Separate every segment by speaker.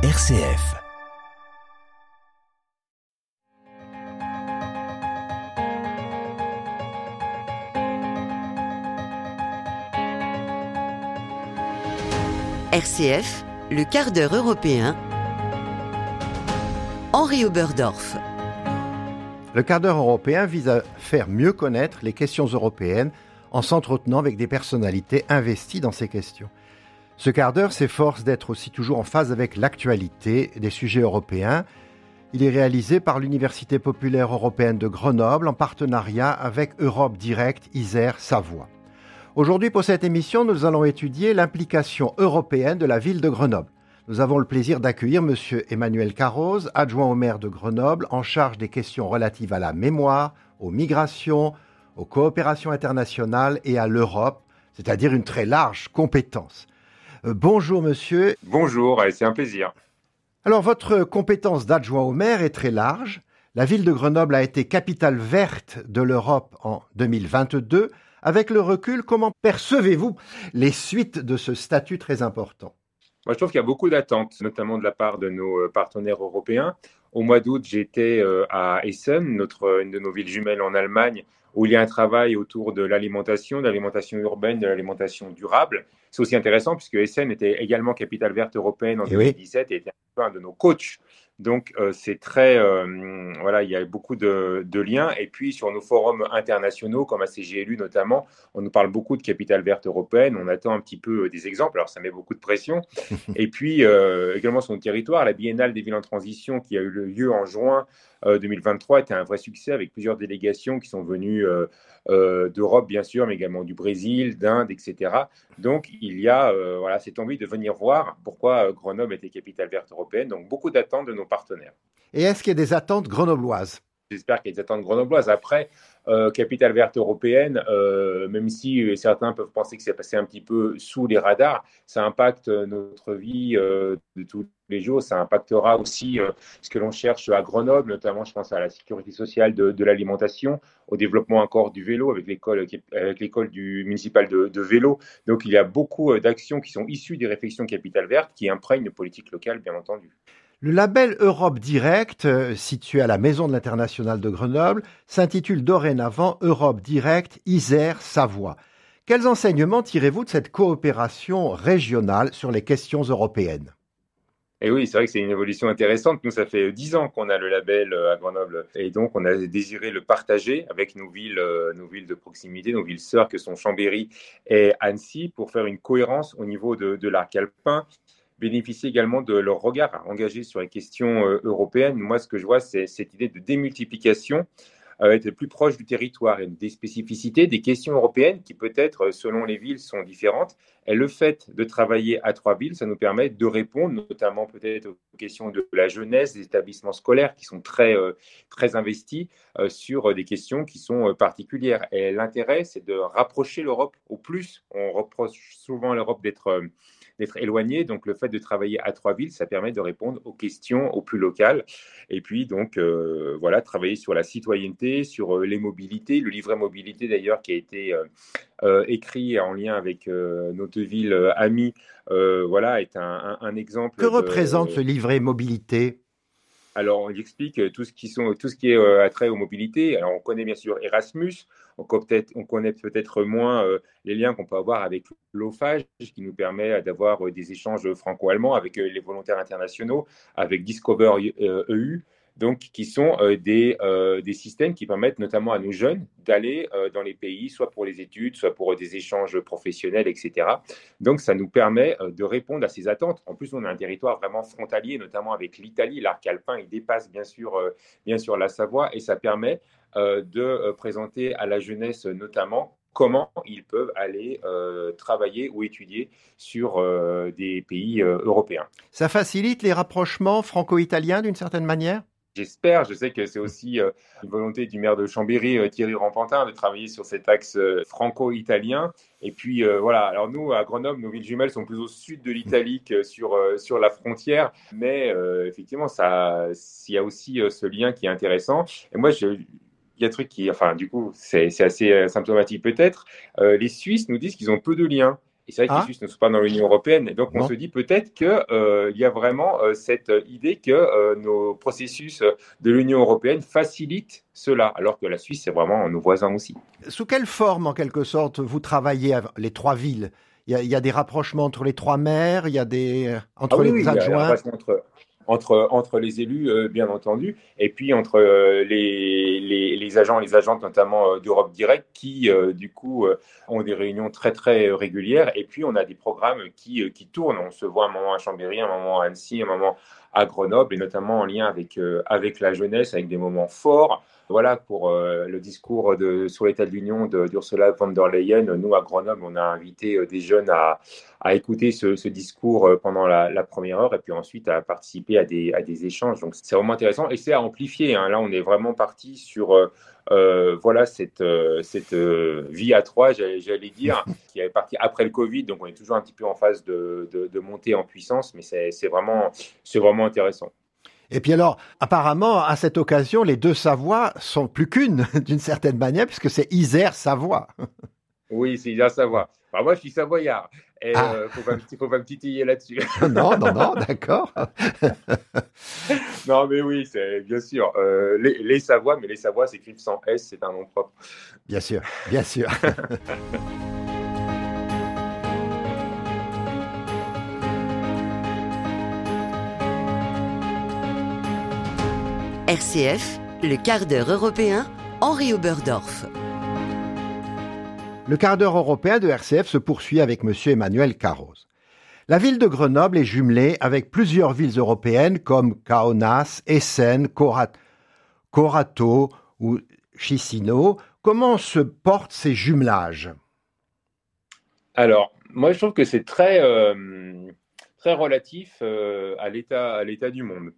Speaker 1: RCF.
Speaker 2: RCF, le quart d'heure européen. Henri Oberdorf.
Speaker 3: Le quart d'heure européen vise à faire mieux connaître les questions européennes en s'entretenant avec des personnalités investies dans ces questions. Ce quart d'heure s'efforce d'être aussi toujours en phase avec l'actualité des sujets européens. Il est réalisé par l'Université populaire européenne de Grenoble en partenariat avec Europe Direct Isère Savoie. Aujourd'hui, pour cette émission, nous allons étudier l'implication européenne de la ville de Grenoble. Nous avons le plaisir d'accueillir M. Emmanuel Carroz, adjoint au maire de Grenoble, en charge des questions relatives à la mémoire, aux migrations, aux coopérations internationales et à l'Europe, c'est-à-dire une très large compétence. Euh, bonjour monsieur.
Speaker 4: Bonjour, c'est un plaisir.
Speaker 3: Alors votre compétence d'adjoint au maire est très large. La ville de Grenoble a été capitale verte de l'Europe en 2022. Avec le recul, comment percevez-vous les suites de ce statut très important?
Speaker 4: Moi, je trouve qu'il y a beaucoup d'attentes, notamment de la part de nos euh, partenaires européens. Au mois d'août, j'étais euh, à Essen, notre, une de nos villes jumelles en Allemagne, où il y a un travail autour de l'alimentation, de l'alimentation urbaine, de l'alimentation durable. C'est aussi intéressant puisque Essen était également capitale verte européenne en 2017 eh et était un de nos coachs donc, euh, c'est très. Euh, voilà, il y a beaucoup de, liens. Et puis, sur nos forums internationaux, comme à CGLU notamment, on nous parle beaucoup de capitale verte européenne. On attend un petit peu euh, des exemples. Alors, ça met beaucoup de pression. Et puis, également sur notre territoire, la Biennale des villes en transition qui a eu lieu en juin 2023 était un vrai succès avec plusieurs délégations qui sont venues d'Europe, bien sûr, mais également du Brésil, d'Inde, etc. Donc, il y a voilà, cette envie de venir voir pourquoi Grenoble était capitale verte européenne. Donc, beaucoup d'attentes de nos partenaires.
Speaker 3: Et est-ce qu'il y a des attentes grenobloises?
Speaker 4: J'espère qu'il y a des attentes grenobloises. Après, euh, capitale verte européenne, euh, même si certains peuvent penser que c'est passé un petit peu sous les radars, ça impacte notre vie euh, de tous les jours. Ça impactera aussi ce que l'on cherche à Grenoble, notamment, je pense à la sécurité sociale de, l'alimentation, au développement encore du vélo avec l'école avec du municipal de, vélo. Donc, il y a beaucoup d'actions qui sont issues des réflexions capitale verte qui imprègnent une politique locale, bien entendu.
Speaker 3: Le label Europe Direct, euh, situé à la Maison de l'International de Grenoble, s'intitule dorénavant Europe Direct Isère Savoie. Quels enseignements tirez-vous de cette coopération régionale sur les questions européennes?
Speaker 4: Et eh oui, c'est vrai que c'est une évolution intéressante. Nous, ça fait dix ans qu'on a le label euh, à Grenoble et donc on a désiré le partager avec nos villes, euh, nos villes de proximité, nos villes sœurs que sont Chambéry et Annecy pour faire une cohérence au niveau de, de l'arc alpin bénéficient également de leur regard engagé sur les questions euh, européennes. Moi, ce que je vois, c'est cette idée de démultiplication, euh, être plus proche du territoire et des spécificités des questions européennes qui peut-être, euh, selon les villes, sont différentes. Et le fait de travailler à trois villes, ça nous permet de répondre notamment peut-être aux questions de la jeunesse, des établissements scolaires qui sont très, très investis sur des questions qui sont particulières. Et l'intérêt, c'est de rapprocher l'Europe au plus. On reproche souvent à l'Europe d'être d'être éloigné. Donc, le fait de travailler à trois villes, ça permet de répondre aux questions au plus locales. Et puis, donc, euh, voilà, travailler sur la citoyenneté, sur euh, les mobilités. Le livret mobilité, d'ailleurs, qui a été euh, écrit en lien avec notre ville amie, voilà, est un, exemple.
Speaker 3: Que représente ce livret mobilité?
Speaker 4: Alors, on explique tout ce qui, sont, tout ce qui est euh, attrait aux mobilités. Alors, on connaît bien sûr Erasmus, on, connaît peut-être moins euh, les liens qu'on peut avoir avec l'OFAGE, qui nous permet d'avoir euh, des échanges franco-allemands avec les volontaires internationaux, avec Discover EU. Donc qui sont euh, des, euh, des, systèmes qui permettent notamment à nos jeunes d'aller euh, dans les pays, soit pour les études, soit pour des échanges professionnels, etc. Donc ça nous permet de répondre à ces attentes. En plus, on a un territoire vraiment frontalier, notamment avec l'Italie. L'arc alpin, il dépasse bien sûr, bien sûr la Savoie, et ça permet de présenter à la jeunesse notamment comment ils peuvent aller travailler ou étudier sur des pays européens.
Speaker 3: Ça facilite les rapprochements franco-italiens d'une certaine manière?
Speaker 4: J'espère, je sais que c'est aussi euh, une volonté du maire de Chambéry, euh, Thierry Rampantin, de travailler sur cet axe euh, franco-italien. Et puis voilà, alors nous, à Grenoble, nos villes jumelles sont plus au sud de l'Italie que sur, sur la frontière. Mais effectivement, il y a aussi ce lien qui est intéressant. Et moi, il y a un truc qui, enfin, du coup, c'est assez symptomatique peut-être. les Suisses nous disent qu'ils ont peu de liens Et c'est vrai que les ah. Suisses ne sont pas dans l'Union européenne. Et donc, on se dit peut-être qu'il euh, y a vraiment euh, cette idée que euh, nos processus de l'Union européenne facilitent cela, alors que la Suisse, c'est vraiment nos voisins aussi.
Speaker 3: Sous quelle forme, en quelque sorte, vous travaillez les trois villes? Il y, a, des rapprochements entre les trois maires, il y a des entre
Speaker 4: ah
Speaker 3: les adjoints?
Speaker 4: entre, entre les élus, euh, bien entendu, et puis entre euh, les, les, agents, les agentes notamment euh, d'Europe Direct, qui, du coup, ont des réunions très, très régulières. Et puis, on a des programmes qui, qui tournent. On se voit un moment à Chambéry, un moment à Annecy, un moment à Grenoble, et notamment en lien avec, avec la jeunesse, avec des moments forts. Voilà pour le discours de, sur l'état de l'Union d'Ursula von der Leyen. Nous, à Grenoble, on a invité des jeunes à, à écouter ce, discours pendant la, première heure et puis ensuite à participer à des, à des échanges. Donc, c'est vraiment intéressant et c'est à amplifier. Hein. Là, on est vraiment parti sur euh, voilà cette, cette vie à trois, j'allais dire, qui est partie après le Covid. Donc, on est toujours un petit peu en phase de, de, de montée en puissance, mais c'est vraiment, vraiment intéressant.
Speaker 3: Et puis alors, apparemment, à cette occasion, les deux Savoies sont plus qu'une, d'une certaine manière, puisque c'est Isère-Savoie.
Speaker 4: Oui, c'est Isère-Savoie. moi, je suis savoyard. Et ah. Euh, faut, pas, faut pas me titiller là-dessus.
Speaker 3: non, non, non, d'accord.
Speaker 4: non, mais oui, c'est bien sûr. Euh, les, les, Savoies, mais les Savoies s'écrivent sans S, c'est un nom propre.
Speaker 3: Bien sûr, bien sûr.
Speaker 2: RCF, le quart d'heure européen, Henri Oberdorf.
Speaker 3: Le quart d'heure européen de RCF se poursuit avec M. Emmanuel Carros. La ville de Grenoble est jumelée avec plusieurs villes européennes comme Kaunas, Essen, Corato ou Chisinau. Comment se portent ces jumelages?
Speaker 4: Alors, moi je trouve que c'est très, euh, très relatif euh, à l'état du monde.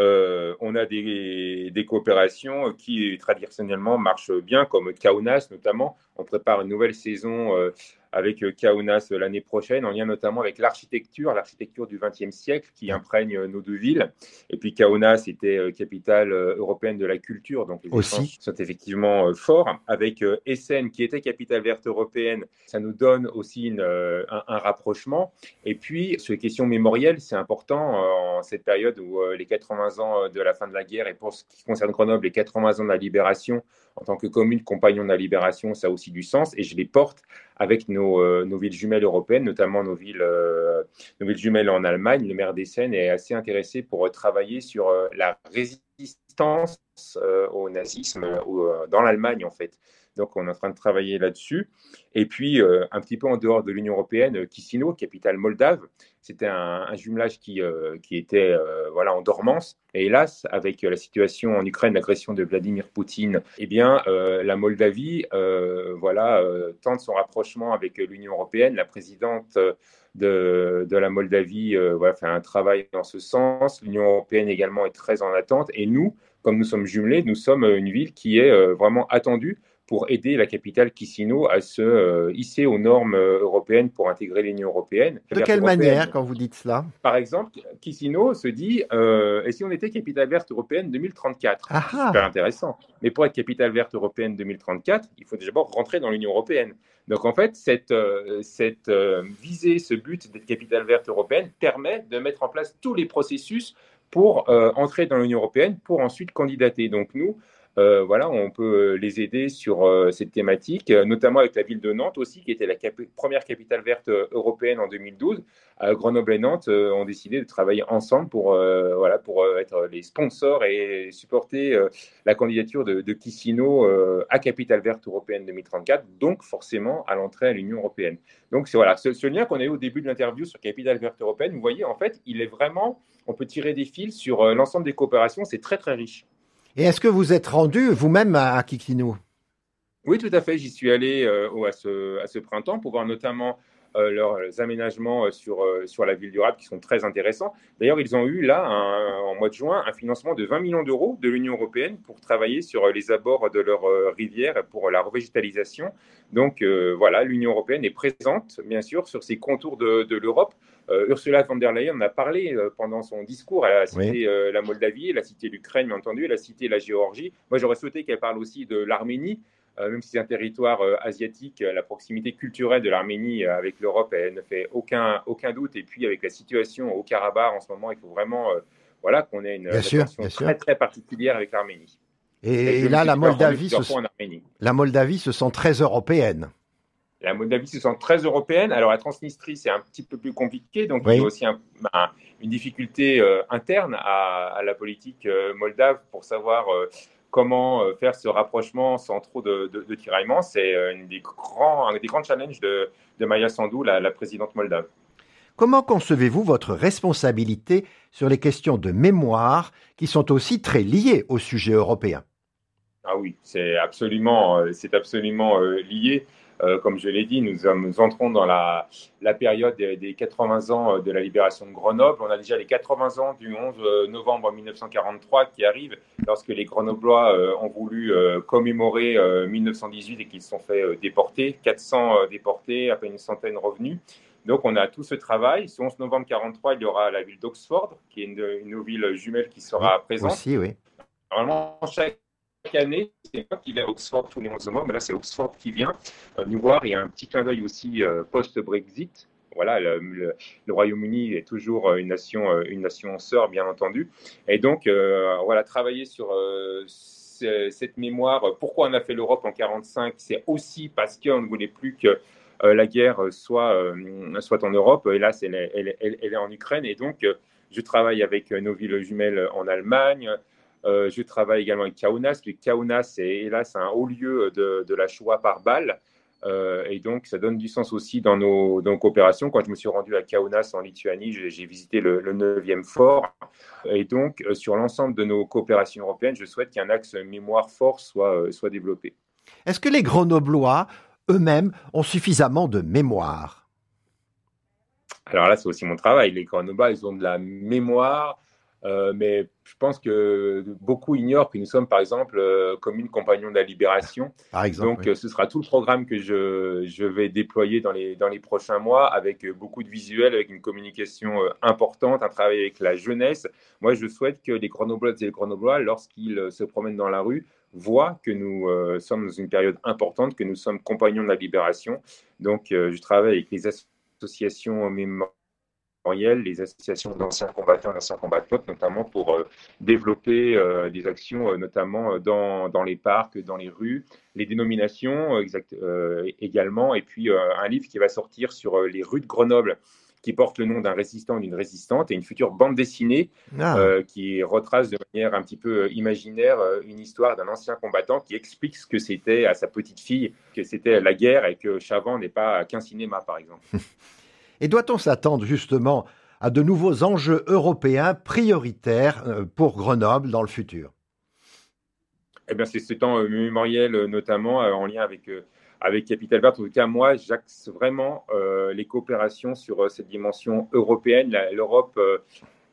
Speaker 4: Euh, on a des, des, coopérations qui traditionnellement marchent bien, comme Kaunas notamment. On prépare une nouvelle saison euh, avec euh, Kaunas l'année prochaine, en lien notamment avec l'architecture, l'architecture du XXe siècle qui imprègne euh, nos deux villes. Et puis Kaunas était euh, capitale européenne de la culture, donc les Aussi. sont effectivement forts. Avec Essen qui était capitale verte européenne, ça nous donne aussi une, un, un, rapprochement. Et puis, sur les questions mémorielles, c'est important en cette période où les 80 ans de la fin de la guerre et pour ce qui concerne Grenoble, les 80 ans de la libération en tant que commune compagnon de la libération, ça a aussi du sens. Et je les porte avec nos, euh, nos villes jumelles européennes, notamment nos villes, euh, nos villes jumelles en Allemagne. Le maire d'Essen est assez intéressé pour travailler sur euh, la résistance au nazisme dans l'Allemagne, en fait. Donc, on est en train de travailler là-dessus. Et puis, euh, un petit peu en dehors de l'Union européenne, euh, Kisino, capitale moldave, c'était un, jumelage qui, euh, était voilà, en dormance. Et hélas, avec la situation en Ukraine, l'agression de Vladimir Poutine, eh bien, la Moldavie voilà, tente son rapprochement avec l'Union européenne. La présidente de, de la Moldavie voilà, fait un travail dans ce sens. L'Union européenne également est très en attente. Et nous, comme nous sommes jumelés, nous sommes une ville qui est vraiment attendue pour aider la capitale Kisino à se euh, hisser aux normes euh, européennes pour intégrer l'Union européenne.
Speaker 3: De quelle manière quand vous dites cela?
Speaker 4: Par exemple, Kisino se dit euh, et si on était capitale verte européenne 2034 ah C'est super intéressant. Mais pour être capitale verte européenne 2034, il faut d'abord rentrer dans l'Union européenne. Donc en fait, cette, cette visée, ce but d'être capitale verte européenne permet de mettre en place tous les processus pour entrer dans l'Union européenne, pour ensuite candidater. Donc nous, euh, voilà, on peut euh, les aider sur euh, cette thématique, notamment avec la ville de Nantes aussi, qui était la première capitale verte européenne en 2012. Grenoble et Nantes ont décidé de travailler ensemble pour, voilà, pour être les sponsors et supporter la candidature de, de Kissino à capitale verte européenne 2034, donc forcément à l'entrée à l'Union européenne. Donc voilà, ce, ce lien qu'on a eu au début de l'interview sur capitale verte européenne, vous voyez, en fait, il est vraiment, on peut tirer des fils sur l'ensemble des coopérations, c'est très très riche.
Speaker 3: Et est-ce que vous êtes rendu vous-même à Kikino?
Speaker 4: Oui, tout à fait. J'y suis allé euh, à, ce, printemps pour voir notamment euh, leurs aménagements euh, sur, sur la ville durable qui sont très intéressants. D'ailleurs, ils ont eu là, en mois de juin, un financement de 20 millions d'euros de l'Union européenne pour travailler sur les abords de leur rivière pour la revégétalisation. Donc voilà, l'Union européenne est présente, bien sûr, sur ces contours de l'Europe euh, Ursula von der Leyen en a parlé euh, pendant son discours. Elle a cité euh, la Moldavie, elle a cité l'Ukraine, bien entendu, elle a cité la Géorgie. Moi, j'aurais souhaité qu'elle parle aussi de l'Arménie. même si c'est un territoire asiatique, la proximité culturelle de l'Arménie avec l'Europe, elle ne fait aucun, aucun doute. Et puis avec la situation au Karabakh en ce moment, il faut vraiment voilà, qu'on ait une
Speaker 3: relation
Speaker 4: très, très particulière avec l'Arménie.
Speaker 3: Et, là, la Moldavie, se... la Moldavie se sent très européenne.
Speaker 4: La Moldavie se sent très européenne. Alors, la Transnistrie, c'est un petit peu plus compliqué. Donc, il y a aussi une difficulté euh, interne à, la politique euh, moldave pour savoir euh, comment faire ce rapprochement sans trop de, de, tiraillements. C'est un des grands, un des grands challenges de, de Maya Sandu, la, la présidente moldave.
Speaker 3: Comment concevez-vous votre responsabilité sur les questions de mémoire qui sont aussi très liées au sujet européen?
Speaker 4: Ah oui, c'est absolument, c'est absolument lié. Euh, comme je l'ai dit, nous, nous, entrons dans la, la période des, 80 ans de la libération de Grenoble. On a déjà les 80 ans du 11 novembre 1943 qui arrivent lorsque les Grenoblois ont voulu commémorer 1918 et qu'ils se sont fait déporter. 400 déportés, à peine une centaine revenus. Donc on a tout ce travail. Ce 11 novembre 1943, il y aura la ville d'Oxford, qui est une, une ville jumelle qui sera présente.
Speaker 3: Aussi, oui.
Speaker 4: Normalement, chaque année, c'est pas qu'il est à Oxford tous les 11 mois, mais là c'est Oxford qui vient euh, nous voir. Il y a un petit clin d'œil aussi euh, post-Brexit. Voilà, le, Royaume-Uni est toujours une nation, euh, une nation sœur, bien entendu. Et donc, voilà, travailler sur cette mémoire. Pourquoi on a fait l'Europe en 45 C'est aussi parce qu'on ne voulait plus que la guerre soit, soit en Europe. Et là, elle, est en Ukraine. Et donc, je travaille avec nos villes jumelles en Allemagne. Euh, je travaille également avec Kaunas. Le Kaunas, c'est hélas un haut lieu de, la Shoah par balle. Euh, et donc, ça donne du sens aussi dans nos, coopérations. Quand je me suis rendu à Kaunas en Lituanie, j'ai visité le, 9e fort. Et donc, euh, sur l'ensemble de nos coopérations européennes, je souhaite qu'un axe mémoire fort soit, soit développé.
Speaker 3: Est-ce que les Grenoblois eux-mêmes ont suffisamment de mémoire?
Speaker 4: Alors là, c'est aussi mon travail. Les Grenoblois, ils ont de la mémoire euh, mais je pense que beaucoup ignorent que nous sommes, par exemple, euh, commune compagnon de la libération.
Speaker 3: Par exemple,
Speaker 4: Donc, euh, ce sera tout le programme que je, je, vais déployer dans les, dans les prochains mois avec beaucoup de visuels, avec une communication importante, un travail avec la jeunesse. Moi, je souhaite que les Grenoblois et les Grenoblois, lorsqu'ils se promènent dans la rue, voient que nous sommes dans une période importante, que nous sommes compagnons de la libération. Donc, je travaille avec les associations mémorielles les associations d'anciens combattants et d'anciens combattantes, notamment pour euh, développer euh, des actions, euh, notamment dans, dans, les parcs, dans les rues, les dénominations exact, également, et puis un livre qui va sortir sur les rues de Grenoble qui porte le nom d'un résistant ou d'une résistante, et une future bande dessinée ah. qui retrace de manière un petit peu imaginaire une histoire d'un ancien combattant qui explique ce que c'était à sa petite fille, que c'était la guerre et que Chavant n'est pas qu'un cinéma, par exemple.
Speaker 3: Et doit-on s'attendre justement à de nouveaux enjeux européens prioritaires euh, pour Grenoble dans le futur?
Speaker 4: Eh bien, c'est ce temps euh, mémoriel, euh, notamment en lien avec, avec Capital Vert. En tout cas, moi, j'axe vraiment les coopérations sur cette dimension européenne. L'Europe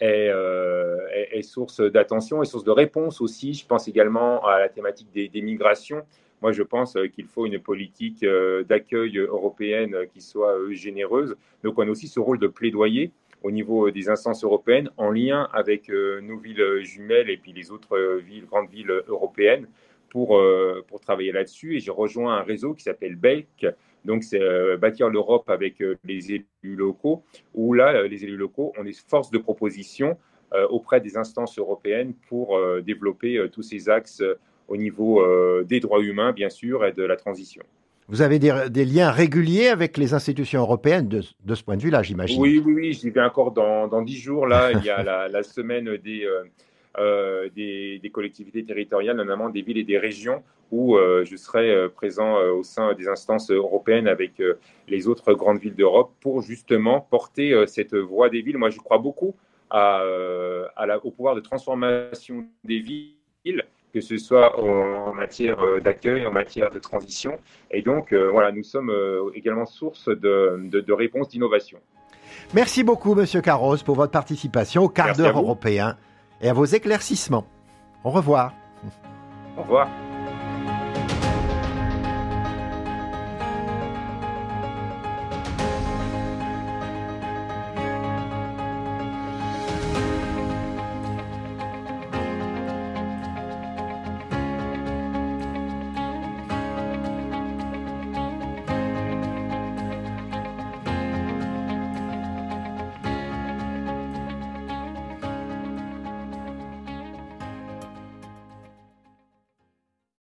Speaker 4: est, source d'attention et source de réponse aussi. Je pense également à la thématique des migrations. Moi, je pense euh, qu'il faut une politique euh, d'accueil européenne qui soit euh, généreuse. Donc, on a aussi ce rôle de plaidoyer au niveau des instances européennes en lien avec nos villes jumelles et puis les autres grandes villes européennes pour, pour travailler là-dessus. Et j'ai rejoint un réseau qui s'appelle BEC, donc c'est bâtir l'Europe avec les élus locaux, où là, les élus locaux, ont des forces de proposition auprès des instances européennes pour développer tous ces axes au niveau euh, des droits humains, bien sûr, et de la transition.
Speaker 3: Vous avez des, liens réguliers avec les institutions européennes de, ce point de vue-là, j'imagine?
Speaker 4: Oui, oui, oui, j'y vais encore dans dix jours. Là, il y a la, semaine des, euh, euh, des, des, collectivités territoriales, notamment des villes et des régions, où je serai présent au sein des instances européennes avec les autres grandes villes d'Europe pour justement porter cette voix des villes. Moi, je crois beaucoup à, à la, au pouvoir de transformation des villes que ce soit en matière euh, d'accueil, en matière de transition. Et donc, euh, voilà, nous sommes euh, également source de, de, réponses d'innovation.
Speaker 3: Merci beaucoup, Monsieur Carros, pour votre participation au quart d'heure européen et à vos éclaircissements. Au revoir.
Speaker 4: Au revoir.